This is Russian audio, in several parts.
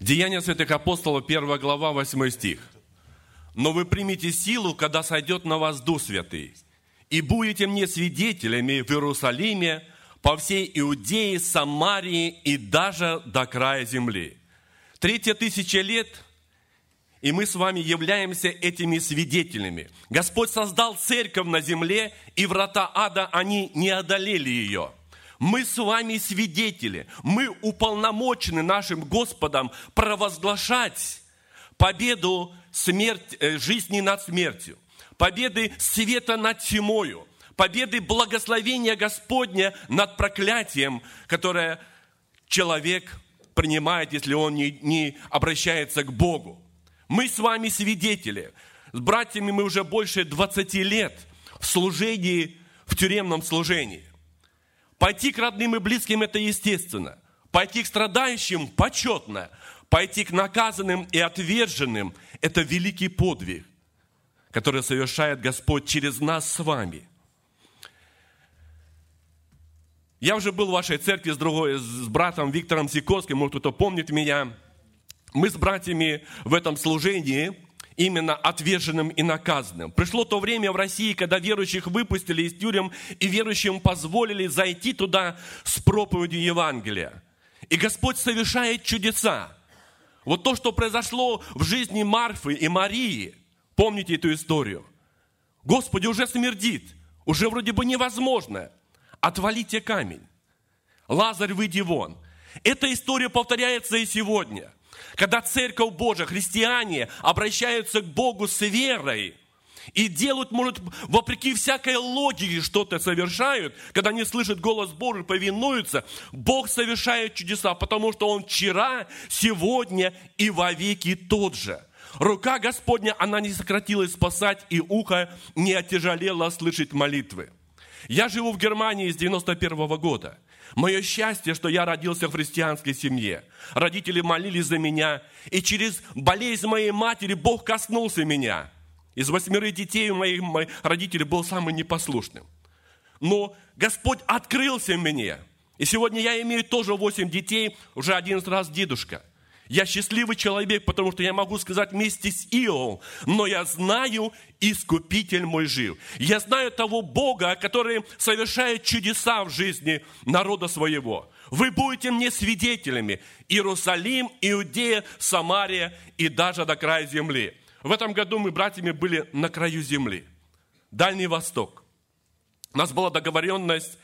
Деяния святых апостолов, 1 глава, 8 стих. «Но вы примете силу, когда сойдет на вас Дух Святый, и будете мне свидетелями в Иерусалиме, по всей Иудее, Самарии и даже до края земли». Третья тысяча лет, и мы с вами являемся этими свидетелями. Господь создал церковь на земле, и врата ада, они не одолели ее – мы с вами свидетели, мы уполномочены нашим Господом провозглашать победу смерть, э, жизни над смертью, победы света над тьмою, победы благословения Господня над проклятием, которое человек принимает, если он не, не обращается к Богу. Мы с вами свидетели. С братьями мы уже больше 20 лет в служении, в тюремном служении. Пойти к родным и близким – это естественно. Пойти к страдающим – почетно. Пойти к наказанным и отверженным – это великий подвиг, который совершает Господь через нас с вами. Я уже был в вашей церкви с, другой, с братом Виктором Сикорским, может кто-то помнит меня. Мы с братьями в этом служении – именно отверженным и наказанным. Пришло то время в России, когда верующих выпустили из тюрем и верующим позволили зайти туда с проповедью Евангелия. И Господь совершает чудеса. Вот то, что произошло в жизни Марфы и Марии, помните эту историю? Господи, уже смердит, уже вроде бы невозможно. Отвалите камень. Лазарь, выйди вон. Эта история повторяется и сегодня. Когда Церковь Божия, христиане обращаются к Богу с верой, и делают, может, вопреки всякой логике что-то совершают, когда они слышат голос Божий, повинуются, Бог совершает чудеса, потому что Он вчера, сегодня и вовеки тот же. Рука Господня, она не сократилась спасать, и ухо не отяжелело слышать молитвы. Я живу в Германии с 91 -го года. Мое счастье, что я родился в христианской семье. Родители молились за меня, и через болезнь моей матери Бог коснулся меня. Из восьмерых детей у моих, родителей был самым непослушным. Но Господь открылся мне. И сегодня я имею тоже восемь детей, уже один раз дедушка – я счастливый человек, потому что я могу сказать вместе с Иовом, но я знаю, Искупитель мой жив. Я знаю того Бога, который совершает чудеса в жизни народа своего. Вы будете мне свидетелями. Иерусалим, Иудея, Самария и даже до края земли. В этом году мы, братьями, были на краю земли. Дальний Восток. У нас была договоренность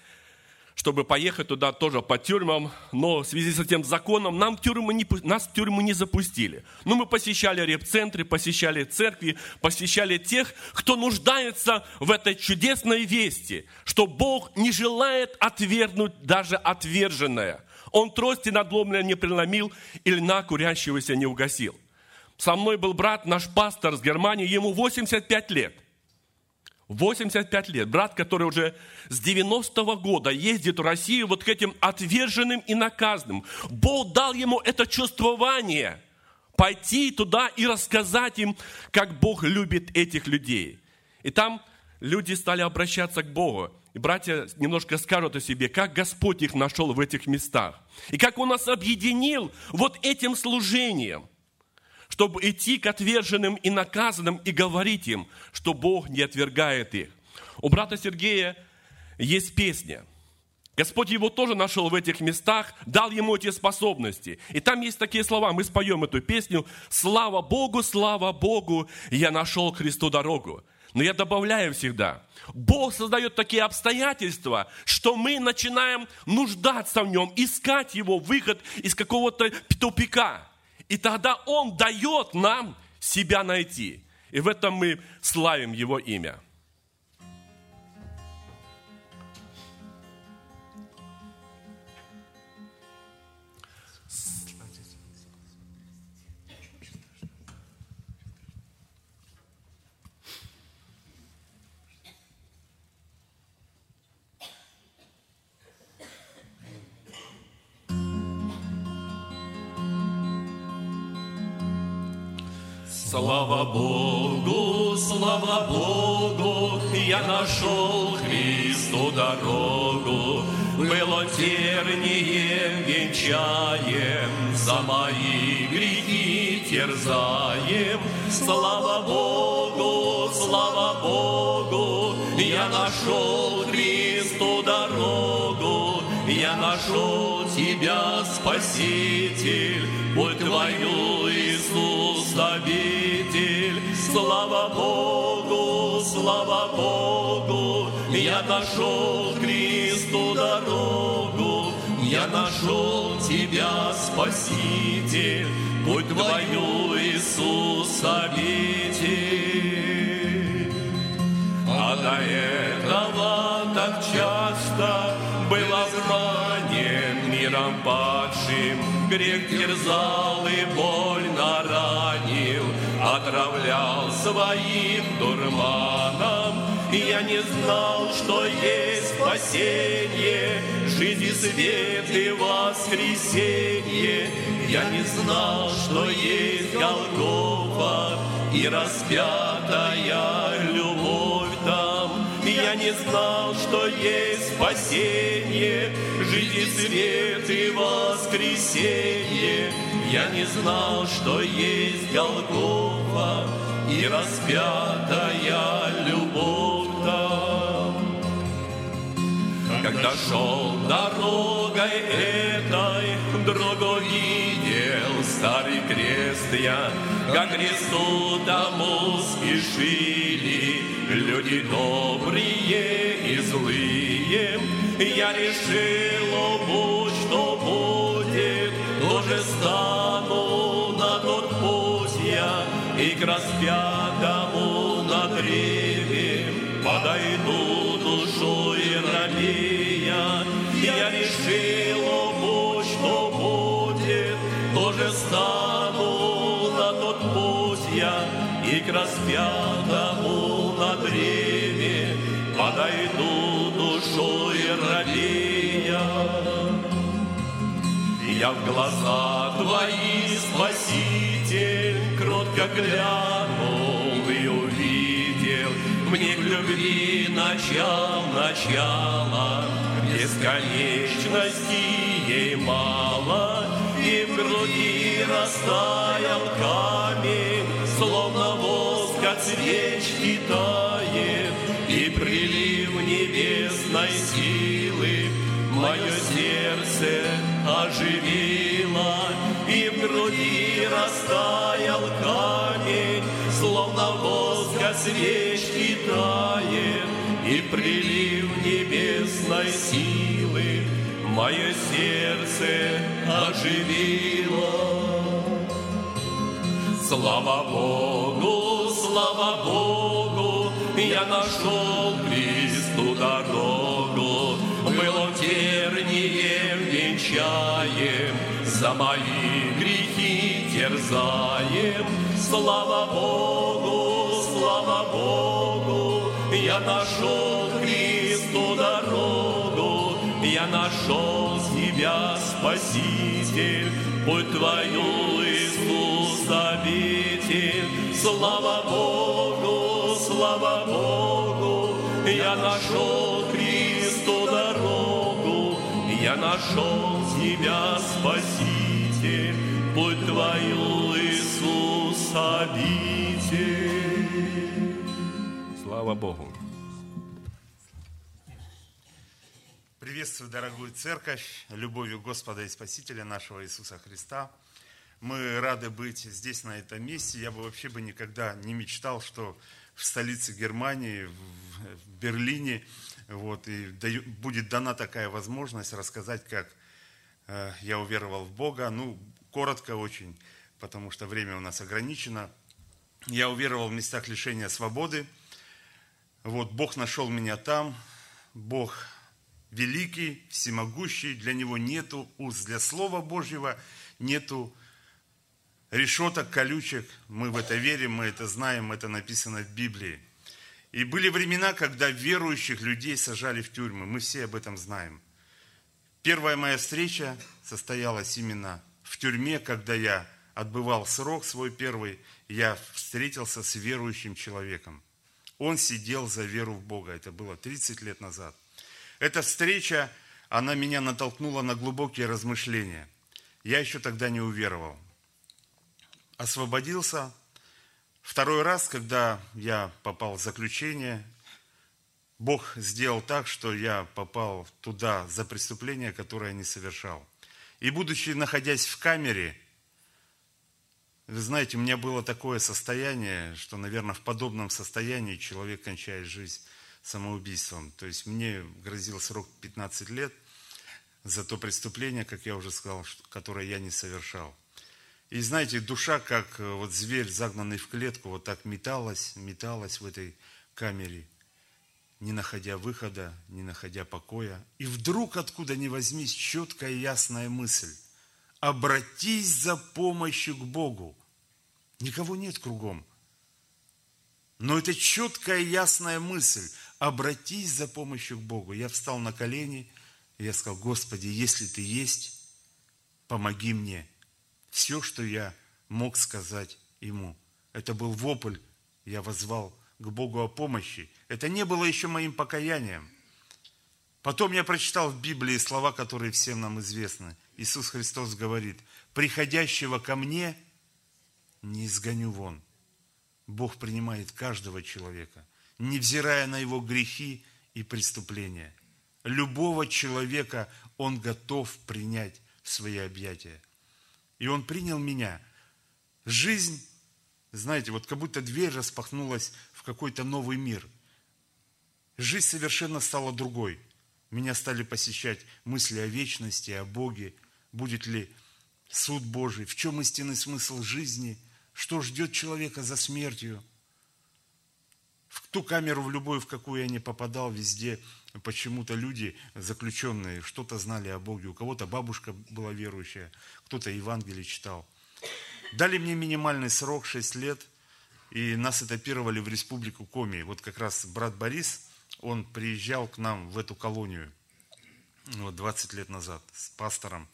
чтобы поехать туда тоже по тюрьмам, но в связи с этим законом нам тюрьмы не, нас в тюрьму не запустили. Но мы посещали реп-центры, посещали церкви, посещали тех, кто нуждается в этой чудесной вести, что Бог не желает отвергнуть даже отверженное. Он трости надломленное не преломил и льна курящегося не угасил. Со мной был брат, наш пастор с Германии, ему 85 лет. 85 лет. Брат, который уже с 90-го года ездит в Россию вот к этим отверженным и наказанным. Бог дал ему это чувствование пойти туда и рассказать им, как Бог любит этих людей. И там люди стали обращаться к Богу. И братья немножко скажут о себе, как Господь их нашел в этих местах. И как Он нас объединил вот этим служением чтобы идти к отверженным и наказанным и говорить им, что Бог не отвергает их. У брата Сергея есть песня. Господь его тоже нашел в этих местах, дал ему эти способности. И там есть такие слова, мы споем эту песню. «Слава Богу, слава Богу, я нашел Христу дорогу». Но я добавляю всегда, Бог создает такие обстоятельства, что мы начинаем нуждаться в нем, искать его выход из какого-то тупика. И тогда Он дает нам себя найти. И в этом мы славим Его имя. Слава Богу, слава Богу, я нашел Христу дорогу. было тернием венчаем, за мои грехи терзаем. Слава Богу, слава Богу, я нашел Христу дорогу, я нашел Тебя, Спаситель, Будь Твою, Иисус, обитель. Слава Богу, слава Богу, я нашел Христу дорогу, я нашел Тебя, Спаситель, Будь Твою, Иисус, обитель. А до этого так часто был обманен миром падшим, грех терзал и ранил, отравлял своим дурманом. Я не знал, что есть спасение, жизнь и свет и воскресенье. Я не знал, что есть Голгофа и распятая любовь. Я не знал, что есть спасение, жизнь и свет и воскресенье. Я не знал, что есть Голгофа и распятая любовь. Когда шел дорогой этой, дорогу видел старый крест я, как кресту тому спешили. Люди добрые и злые. Я решил, о будь что будет, тоже стану на тот путь я, и к распятому на древе подойду душой робея. Я в глаза твои, Спаситель, кротко глянул и увидел мне к любви начал, начало, бесконечности ей мало, и в груди растаял камень, от свечки тает, и прилив небесной силы. Мое сердце оживило, и в груди растаял камень, словно воск от свечки тает, и прилив небесной силы. Мое сердце оживило. Слава Богу, слава Богу, я нашел Христу дорогу, он тернием венчаем, за мои грехи терзаем. Слава Богу, слава Богу, я нашел Христу дорогу, я нашел себя, Спаситель, путь Твою. Слава Богу, слава Богу, я нашел Христу дорогу, я нашел себя, Спаситель, путь Твою, Иисус, обитель. Слава Богу. Приветствую, дорогую церковь, любовью Господа и Спасителя нашего Иисуса Христа. Мы рады быть здесь, на этом месте. Я бы вообще бы никогда не мечтал, что в столице Германии, в Берлине, вот, и будет дана такая возможность рассказать, как э, я уверовал в Бога. Ну, коротко очень, потому что время у нас ограничено. Я уверовал в местах лишения свободы. Вот, Бог нашел меня там. Бог великий, всемогущий, для Него нету уз. Для Слова Божьего нету решеток, колючек. Мы в это верим, мы это знаем, это написано в Библии. И были времена, когда верующих людей сажали в тюрьмы. Мы все об этом знаем. Первая моя встреча состоялась именно в тюрьме, когда я отбывал срок свой первый, я встретился с верующим человеком. Он сидел за веру в Бога. Это было 30 лет назад. Эта встреча, она меня натолкнула на глубокие размышления. Я еще тогда не уверовал. Освободился. Второй раз, когда я попал в заключение, Бог сделал так, что я попал туда за преступление, которое я не совершал. И будучи находясь в камере, вы знаете, у меня было такое состояние, что, наверное, в подобном состоянии человек кончает жизнь самоубийством. То есть мне грозил срок 15 лет за то преступление, как я уже сказал, которое я не совершал. И знаете, душа, как э, вот зверь, загнанный в клетку, вот так металась, металась в этой камере, не находя выхода, не находя покоя. И вдруг, откуда ни возьмись, четкая ясная мысль. Обратись за помощью к Богу. Никого нет кругом. Но это четкая ясная мысль. Обратись за помощью к Богу. Я встал на колени – и я сказал, Господи, если Ты есть, помоги мне. Все, что я мог сказать Ему. Это был вопль, я возвал к Богу о помощи. Это не было еще моим покаянием. Потом я прочитал в Библии слова, которые всем нам известны. Иисус Христос говорит, приходящего ко мне не изгоню вон. Бог принимает каждого человека, невзирая на его грехи и преступления – Любого человека Он готов принять в свои объятия. И Он принял меня. Жизнь, знаете, вот как будто дверь распахнулась в какой-то новый мир. Жизнь совершенно стала другой. Меня стали посещать мысли о вечности, о Боге. Будет ли суд Божий? В чем истинный смысл жизни? Что ждет человека за смертью? В ту камеру, в любую, в какую я не попадал, везде почему-то люди, заключенные, что-то знали о Боге. У кого-то бабушка была верующая, кто-то Евангелие читал. Дали мне минимальный срок, 6 лет, и нас этапировали в республику Коми. Вот как раз брат Борис, он приезжал к нам в эту колонию вот 20 лет назад с пастором.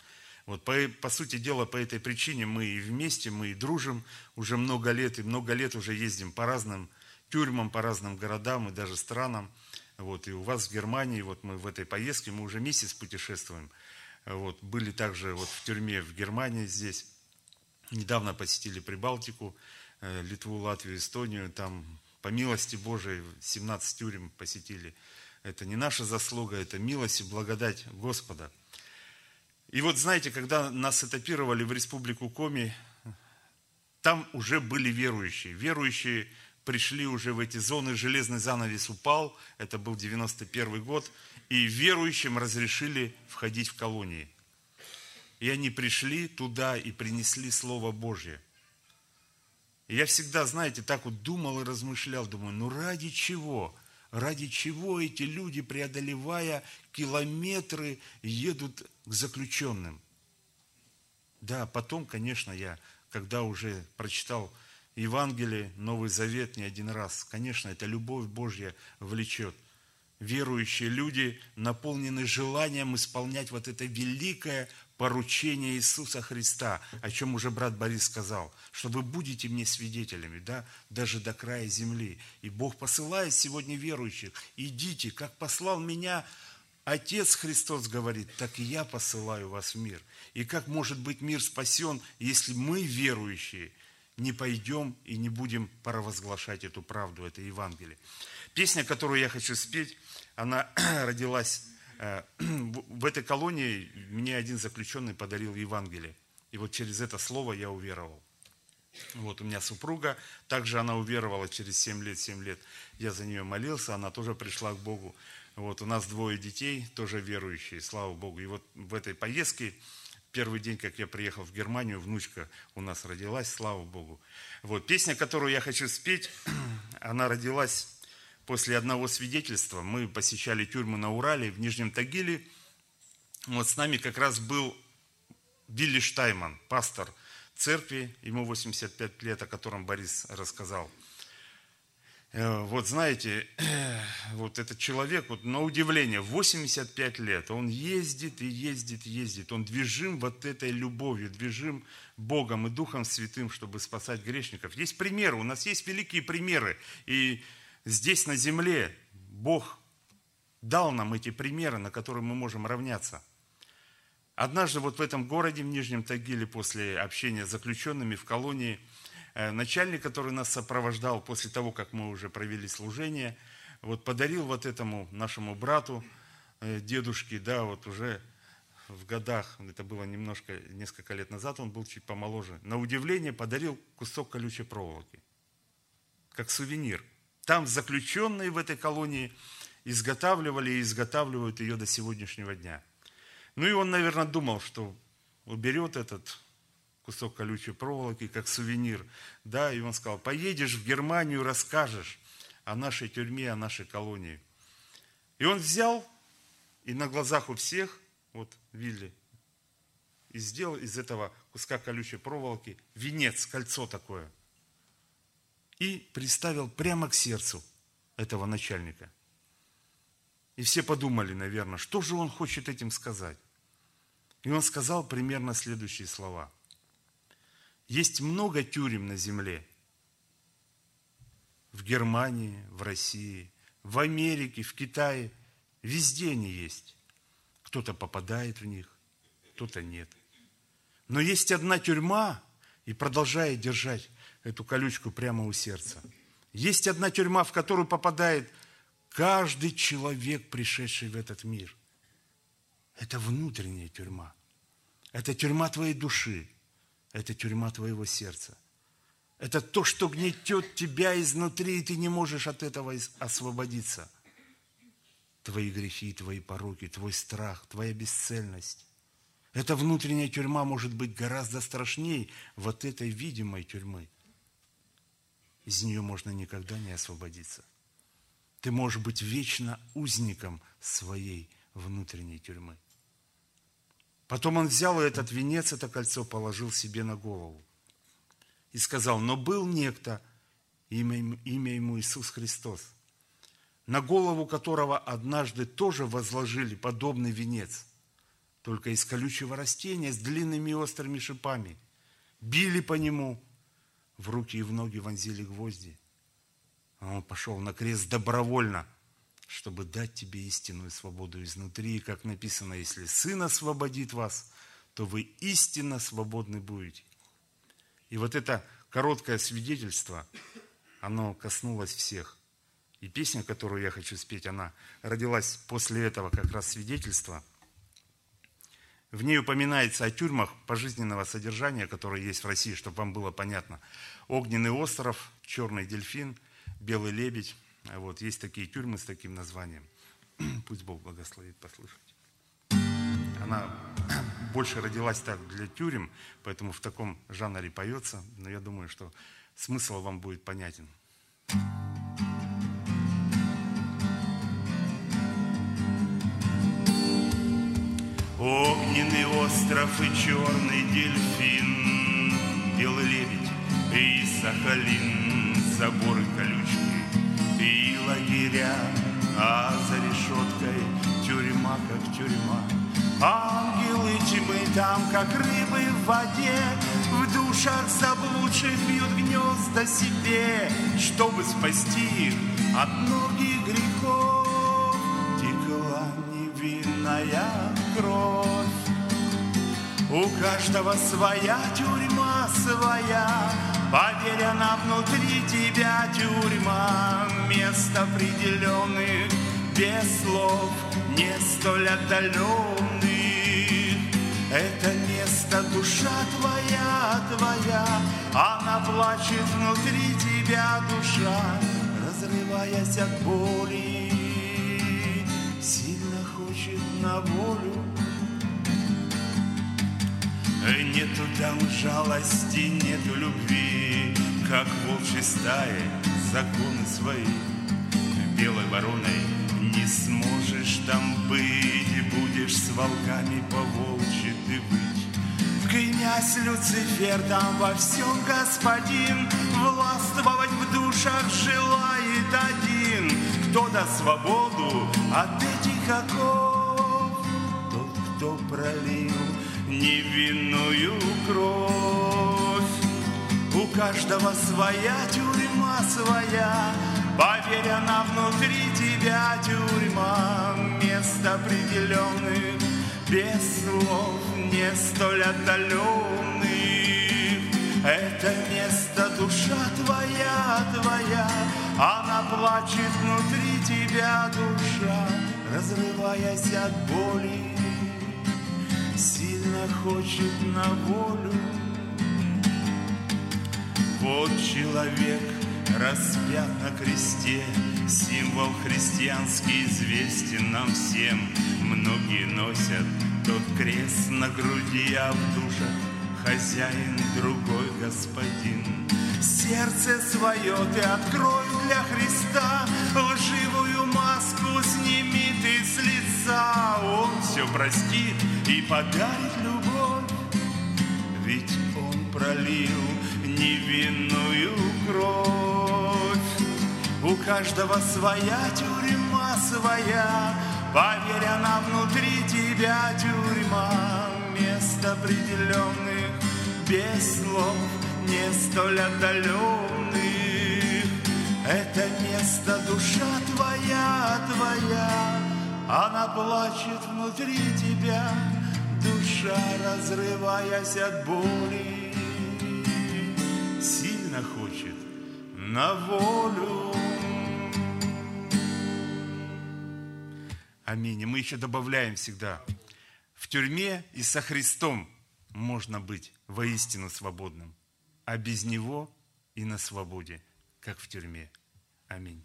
Вот по, по сути дела, по этой причине мы и вместе, мы и дружим уже много лет, и много лет уже ездим по разным тюрьмам, по разным городам и даже странам. Вот, и у вас в Германии, вот мы в этой поездке, мы уже месяц путешествуем. Вот, были также вот в тюрьме в Германии здесь. Недавно посетили Прибалтику, э, Литву, Латвию, Эстонию. Там, по милости Божией, 17 тюрем посетили. Это не наша заслуга, это милость и благодать Господа. И вот знаете, когда нас этапировали в республику Коми, там уже были верующие. Верующие пришли уже в эти зоны, железный занавес упал, это был 91 год, и верующим разрешили входить в колонии. И они пришли туда и принесли Слово Божье. И я всегда, знаете, так вот думал и размышлял, думаю, ну ради чего? Ради чего эти люди, преодолевая километры, едут к заключенным? Да, потом, конечно, я, когда уже прочитал Евангелие, Новый Завет не один раз. Конечно, это любовь Божья влечет. Верующие люди наполнены желанием исполнять вот это великое поручение Иисуса Христа, о чем уже брат Борис сказал, что вы будете мне свидетелями, да, даже до края земли. И Бог посылает сегодня верующих, идите, как послал меня Отец Христос говорит, так и я посылаю вас в мир. И как может быть мир спасен, если мы, верующие, не пойдем и не будем провозглашать эту правду, это Евангелие. Песня, которую я хочу спеть, она родилась э, в этой колонии, мне один заключенный подарил Евангелие. И вот через это слово я уверовал. Вот у меня супруга, также она уверовала через 7 лет, 7 лет. Я за нее молился, она тоже пришла к Богу. Вот у нас двое детей, тоже верующие, слава Богу. И вот в этой поездке первый день, как я приехал в Германию, внучка у нас родилась, слава Богу. Вот, песня, которую я хочу спеть, она родилась после одного свидетельства. Мы посещали тюрьму на Урале, в Нижнем Тагиле. Вот с нами как раз был Билли Штайман, пастор церкви, ему 85 лет, о котором Борис рассказал – вот знаете, вот этот человек, вот на удивление, 85 лет, он ездит и ездит, ездит, он движим вот этой любовью, движим Богом и Духом Святым, чтобы спасать грешников. Есть примеры, у нас есть великие примеры, и здесь на земле Бог дал нам эти примеры, на которые мы можем равняться. Однажды вот в этом городе, в Нижнем Тагиле, после общения с заключенными в колонии, э, начальник, который нас сопровождал после того, как мы уже провели служение, вот подарил вот этому нашему брату, э, дедушке, да, вот уже в годах, это было немножко, несколько лет назад, он был чуть помоложе, на удивление подарил кусок колючей проволоки, как сувенир. Там заключенные в этой колонии изготавливали и изготавливают ее до сегодняшнего дня. Ну и он, наверное, думал, что уберет этот кусок колючей проволоки как сувенир. Да, и он сказал, поедешь в Германию, расскажешь о нашей тюрьме, о нашей колонии. И он взял и на глазах у всех, вот Вилли, и сделал из этого куска колючей проволоки венец, кольцо такое. И приставил прямо к сердцу этого начальника. И все подумали, наверное, что же он хочет этим сказать. И он сказал примерно следующие слова. Есть много тюрем на земле. В Германии, в России, в Америке, в Китае. Везде они есть. Кто-то попадает в них, кто-то нет. Но есть одна тюрьма, и продолжает держать эту колючку прямо у сердца. Есть одна тюрьма, в которую попадает каждый человек, пришедший в этот мир. Это внутренняя тюрьма. Это тюрьма твоей души. Это тюрьма твоего сердца. Это то, что гнетет тебя изнутри, и ты не можешь от этого освободиться – твои грехи, твои пороки, твой страх, твоя бесцельность. Эта внутренняя тюрьма может быть гораздо страшнее вот этой видимой тюрьмы. Из нее можно никогда не освободиться. Ты можешь быть вечно узником своей внутренней тюрьмы. Потом он взял этот венец, это кольцо, положил себе на голову. И сказал, но был некто, имя, имя ему Иисус Христос – на голову которого однажды тоже возложили подобный венец, только из колючего растения с длинными острыми шипами. Били по нему, в руки и в ноги вонзили гвозди. Он пошел на крест добровольно, чтобы дать тебе истинную свободу изнутри. И как написано, если Сын освободит вас, то вы истинно свободны будете. И вот это короткое свидетельство, оно коснулось всех. И песня, которую я хочу спеть, она родилась после этого как раз свидетельства. В ней упоминается о тюрьмах пожизненного содержания, которые есть в России, чтобы вам было понятно. Огненный остров, Черный дельфин, Белый лебедь. Вот, есть такие тюрьмы с таким названием. Пусть Бог благословит послушать. Она больше родилась так для тюрем, поэтому в таком жанре поется, но я думаю, что смысл вам будет понятен. Огненный остров и черный дельфин, Белый лебедь и Сахалин, Заборы колючки и лагеря, А за решеткой тюрьма, как тюрьма. Ангелы тьмы там, как рыбы в воде, В душах заблудших бьют гнезда себе, Чтобы спасти их от многих грехов. Текла невинная кровь. У каждого своя тюрьма своя, Поверь, она внутри тебя тюрьма, Мест определенных, без слов, не столь отдаленных. Это место душа твоя, твоя, Она плачет внутри тебя душа, Разрываясь от боли, Сильно хочет на волю Нету там жалости, нету любви, Как волчьи стаи законы свои. Белой вороной не сможешь там быть, Будешь с волками по волчьи ты быть. Князь Люцифер там во всем господин, Властвовать в душах желает один, Кто даст свободу от этих оков, Тот, кто пролил невинную кровь. У каждого своя тюрьма своя, Поверь, она внутри тебя тюрьма, мест определенных, без слов, не столь отдаленных. Это место душа твоя, твоя, она плачет внутри тебя душа, разрываясь от боли, сильно хочет на волю. Вот человек распят на кресте, символ христианский известен нам всем. Многие носят тот крест на груди, а в душах хозяин другой господин. Сердце свое ты открой для Христа, лживую маску сними ты с лица. Он все простит и подарит любовь, ведь Он пролил невинную кровь. У каждого своя тюрьма своя, поверь, она внутри тебя тюрьма, мест определенных, без слов, не столь отдаленных. Это место душа твоя, твоя, она плачет внутри тебя, душа, разрываясь от боли, сильно хочет на волю. Аминь. Мы еще добавляем всегда, в тюрьме и со Христом можно быть воистину свободным, а без Него и на свободе, как в тюрьме. Аминь.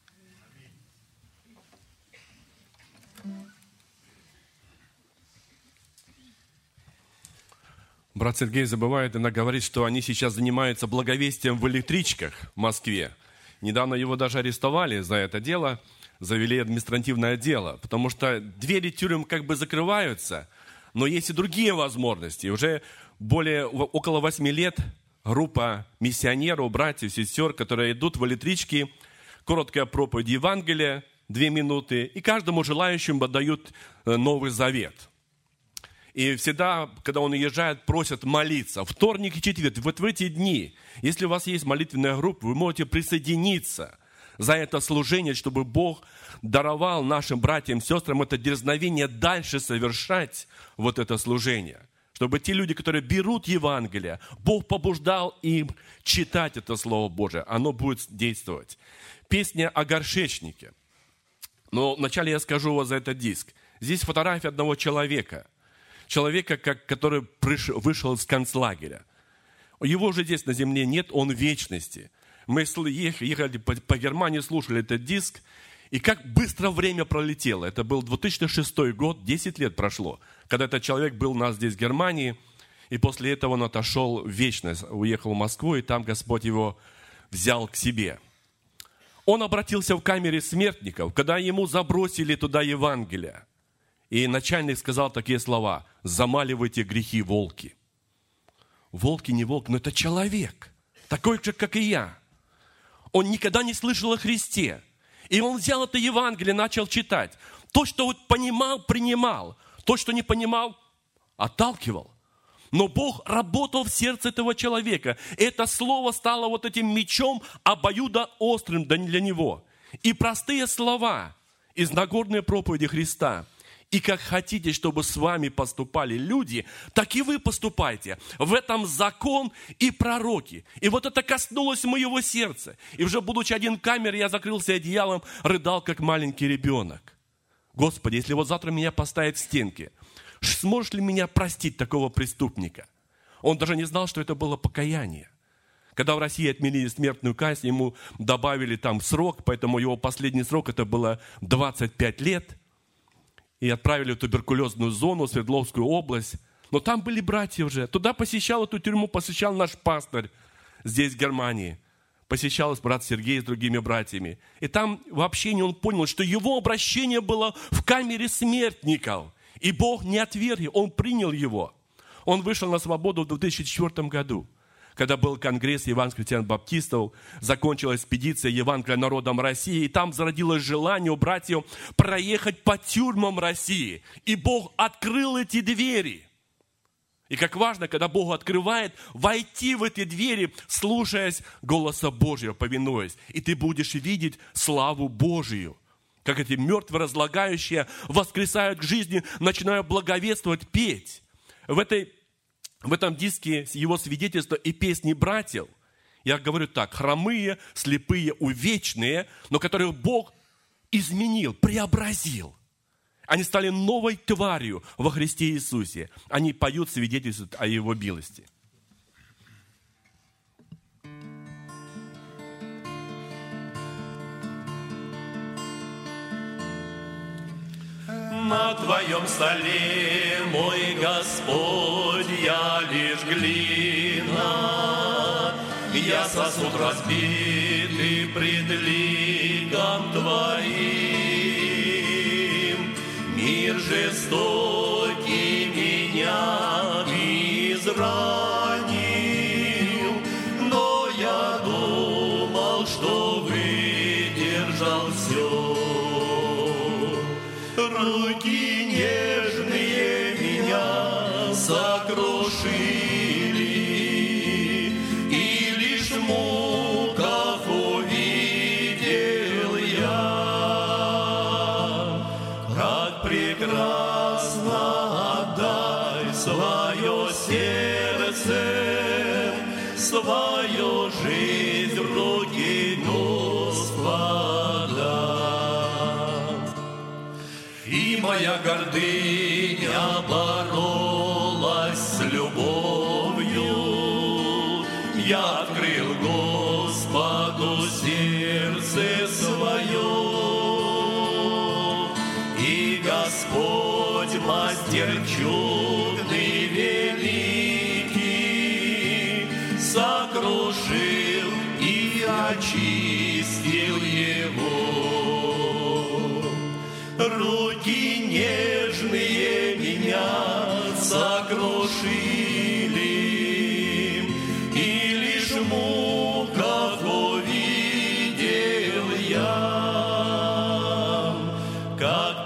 Брат Сергей забывает, она говорит, что они сейчас занимаются благовестием в электричках в Москве. Недавно его даже арестовали за это дело, завели административное дело, потому что двери тюрем как бы закрываются, но есть и другие возможности. Уже более, около восьми лет группа миссионеров, братьев, сестер, которые идут в электрички, короткая проповедь Евангелия, две минуты, и каждому желающему дают э, Новый Завет – и всегда, когда он уезжает, просят молиться. Вторник и четверг, вот в эти дни, если у вас есть молитвенная группа, вы можете присоединиться за это служение, чтобы Бог даровал нашим братьям и сестрам это дерзновение дальше совершать вот это служение. Чтобы те люди, которые берут Евангелие, Бог побуждал им читать это Слово Божие. Оно будет действовать. Песня о горшечнике. Но вначале я скажу вас за этот диск. Здесь фотография одного человека – человека, который вышел из концлагеря. Его же здесь на земле нет, он в вечности. Мы ехали по Германии, слушали этот диск, и как быстро время пролетело. Это был 2006 год, 10 лет прошло, когда этот человек был у нас здесь в Германии, и после этого он отошел в вечность, уехал в Москву, и там Господь его взял к себе. Он обратился в камере смертников, когда ему забросили туда Евангелие – и начальник сказал такие слова, замаливайте грехи волки. Волки не волк, но это человек, такой же, как и я. Он никогда не слышал о Христе. И он взял это Евангелие, начал читать. То, что вот понимал, принимал. То, что не понимал, отталкивал. Но Бог работал в сердце этого человека. Это слово стало вот этим мечом обоюдо острым для него. И простые слова из Нагорной проповеди Христа – и как хотите, чтобы с вами поступали люди, так и вы поступайте. В этом закон и пророки. И вот это коснулось моего сердца. И уже будучи один в камере, я закрылся одеялом, рыдал, как маленький ребенок. Господи, если вот завтра меня поставят в стенке, сможешь ли меня простить такого преступника? Он даже не знал, что это было покаяние. Когда в России отменили смертную казнь, ему добавили там срок, поэтому его последний срок это было 25 лет – и отправили в туберкулезную зону, Свердловскую область. Но там были братья уже. Туда посещал эту тюрьму, посещал наш пастор здесь, в Германии. Посещал брат Сергей с другими братьями. И там в общении он понял, что его обращение было в камере смертников. И Бог не отверг, он принял его. Он вышел на свободу в 2004 году когда был конгресс евангелия баптистов, закончилась экспедиция Евангелия народом России, и там зародилось желание у братьев проехать по тюрьмам России. И Бог открыл эти двери. И как важно, когда Бог открывает, войти в эти двери, слушаясь голоса Божьего, повинуясь. И ты будешь видеть славу Божию. Как эти мертвые разлагающие воскресают к жизни, начинают благовествовать, петь. В, этой, в этом диске его свидетельства и песни братьев. Я говорю так, хромые, слепые, увечные, но которых Бог изменил, преобразил – они стали новой тварью во Христе Иисусе. Они поют, свидетельствуют о Его милости. На Твоем столе, мой Господь, я лишь глина. Я сосуд разбитый пред ликом Твоим мир жестокий свое сердце, свою жизнь в руки Господа. И моя гордыня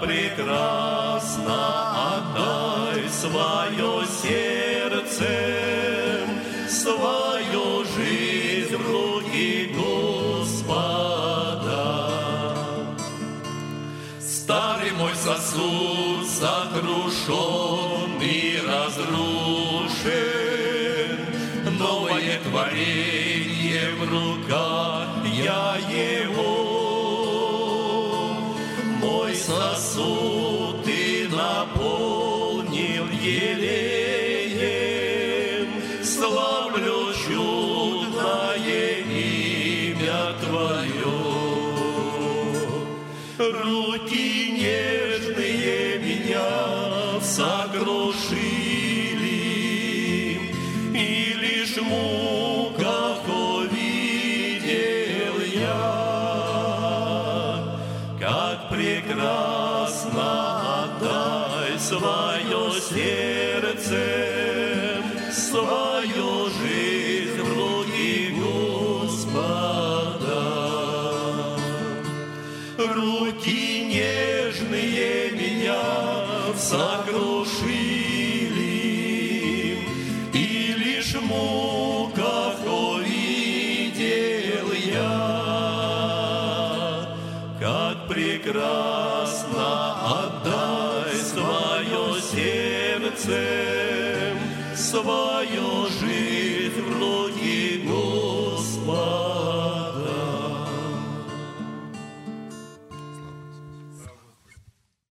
прекрасно отдай свое сердце, свою жизнь в руки Господа. Старый мой сосуд сокрушен и разрушен, Новое творение в руках лишь свое сердце, Свою жизнь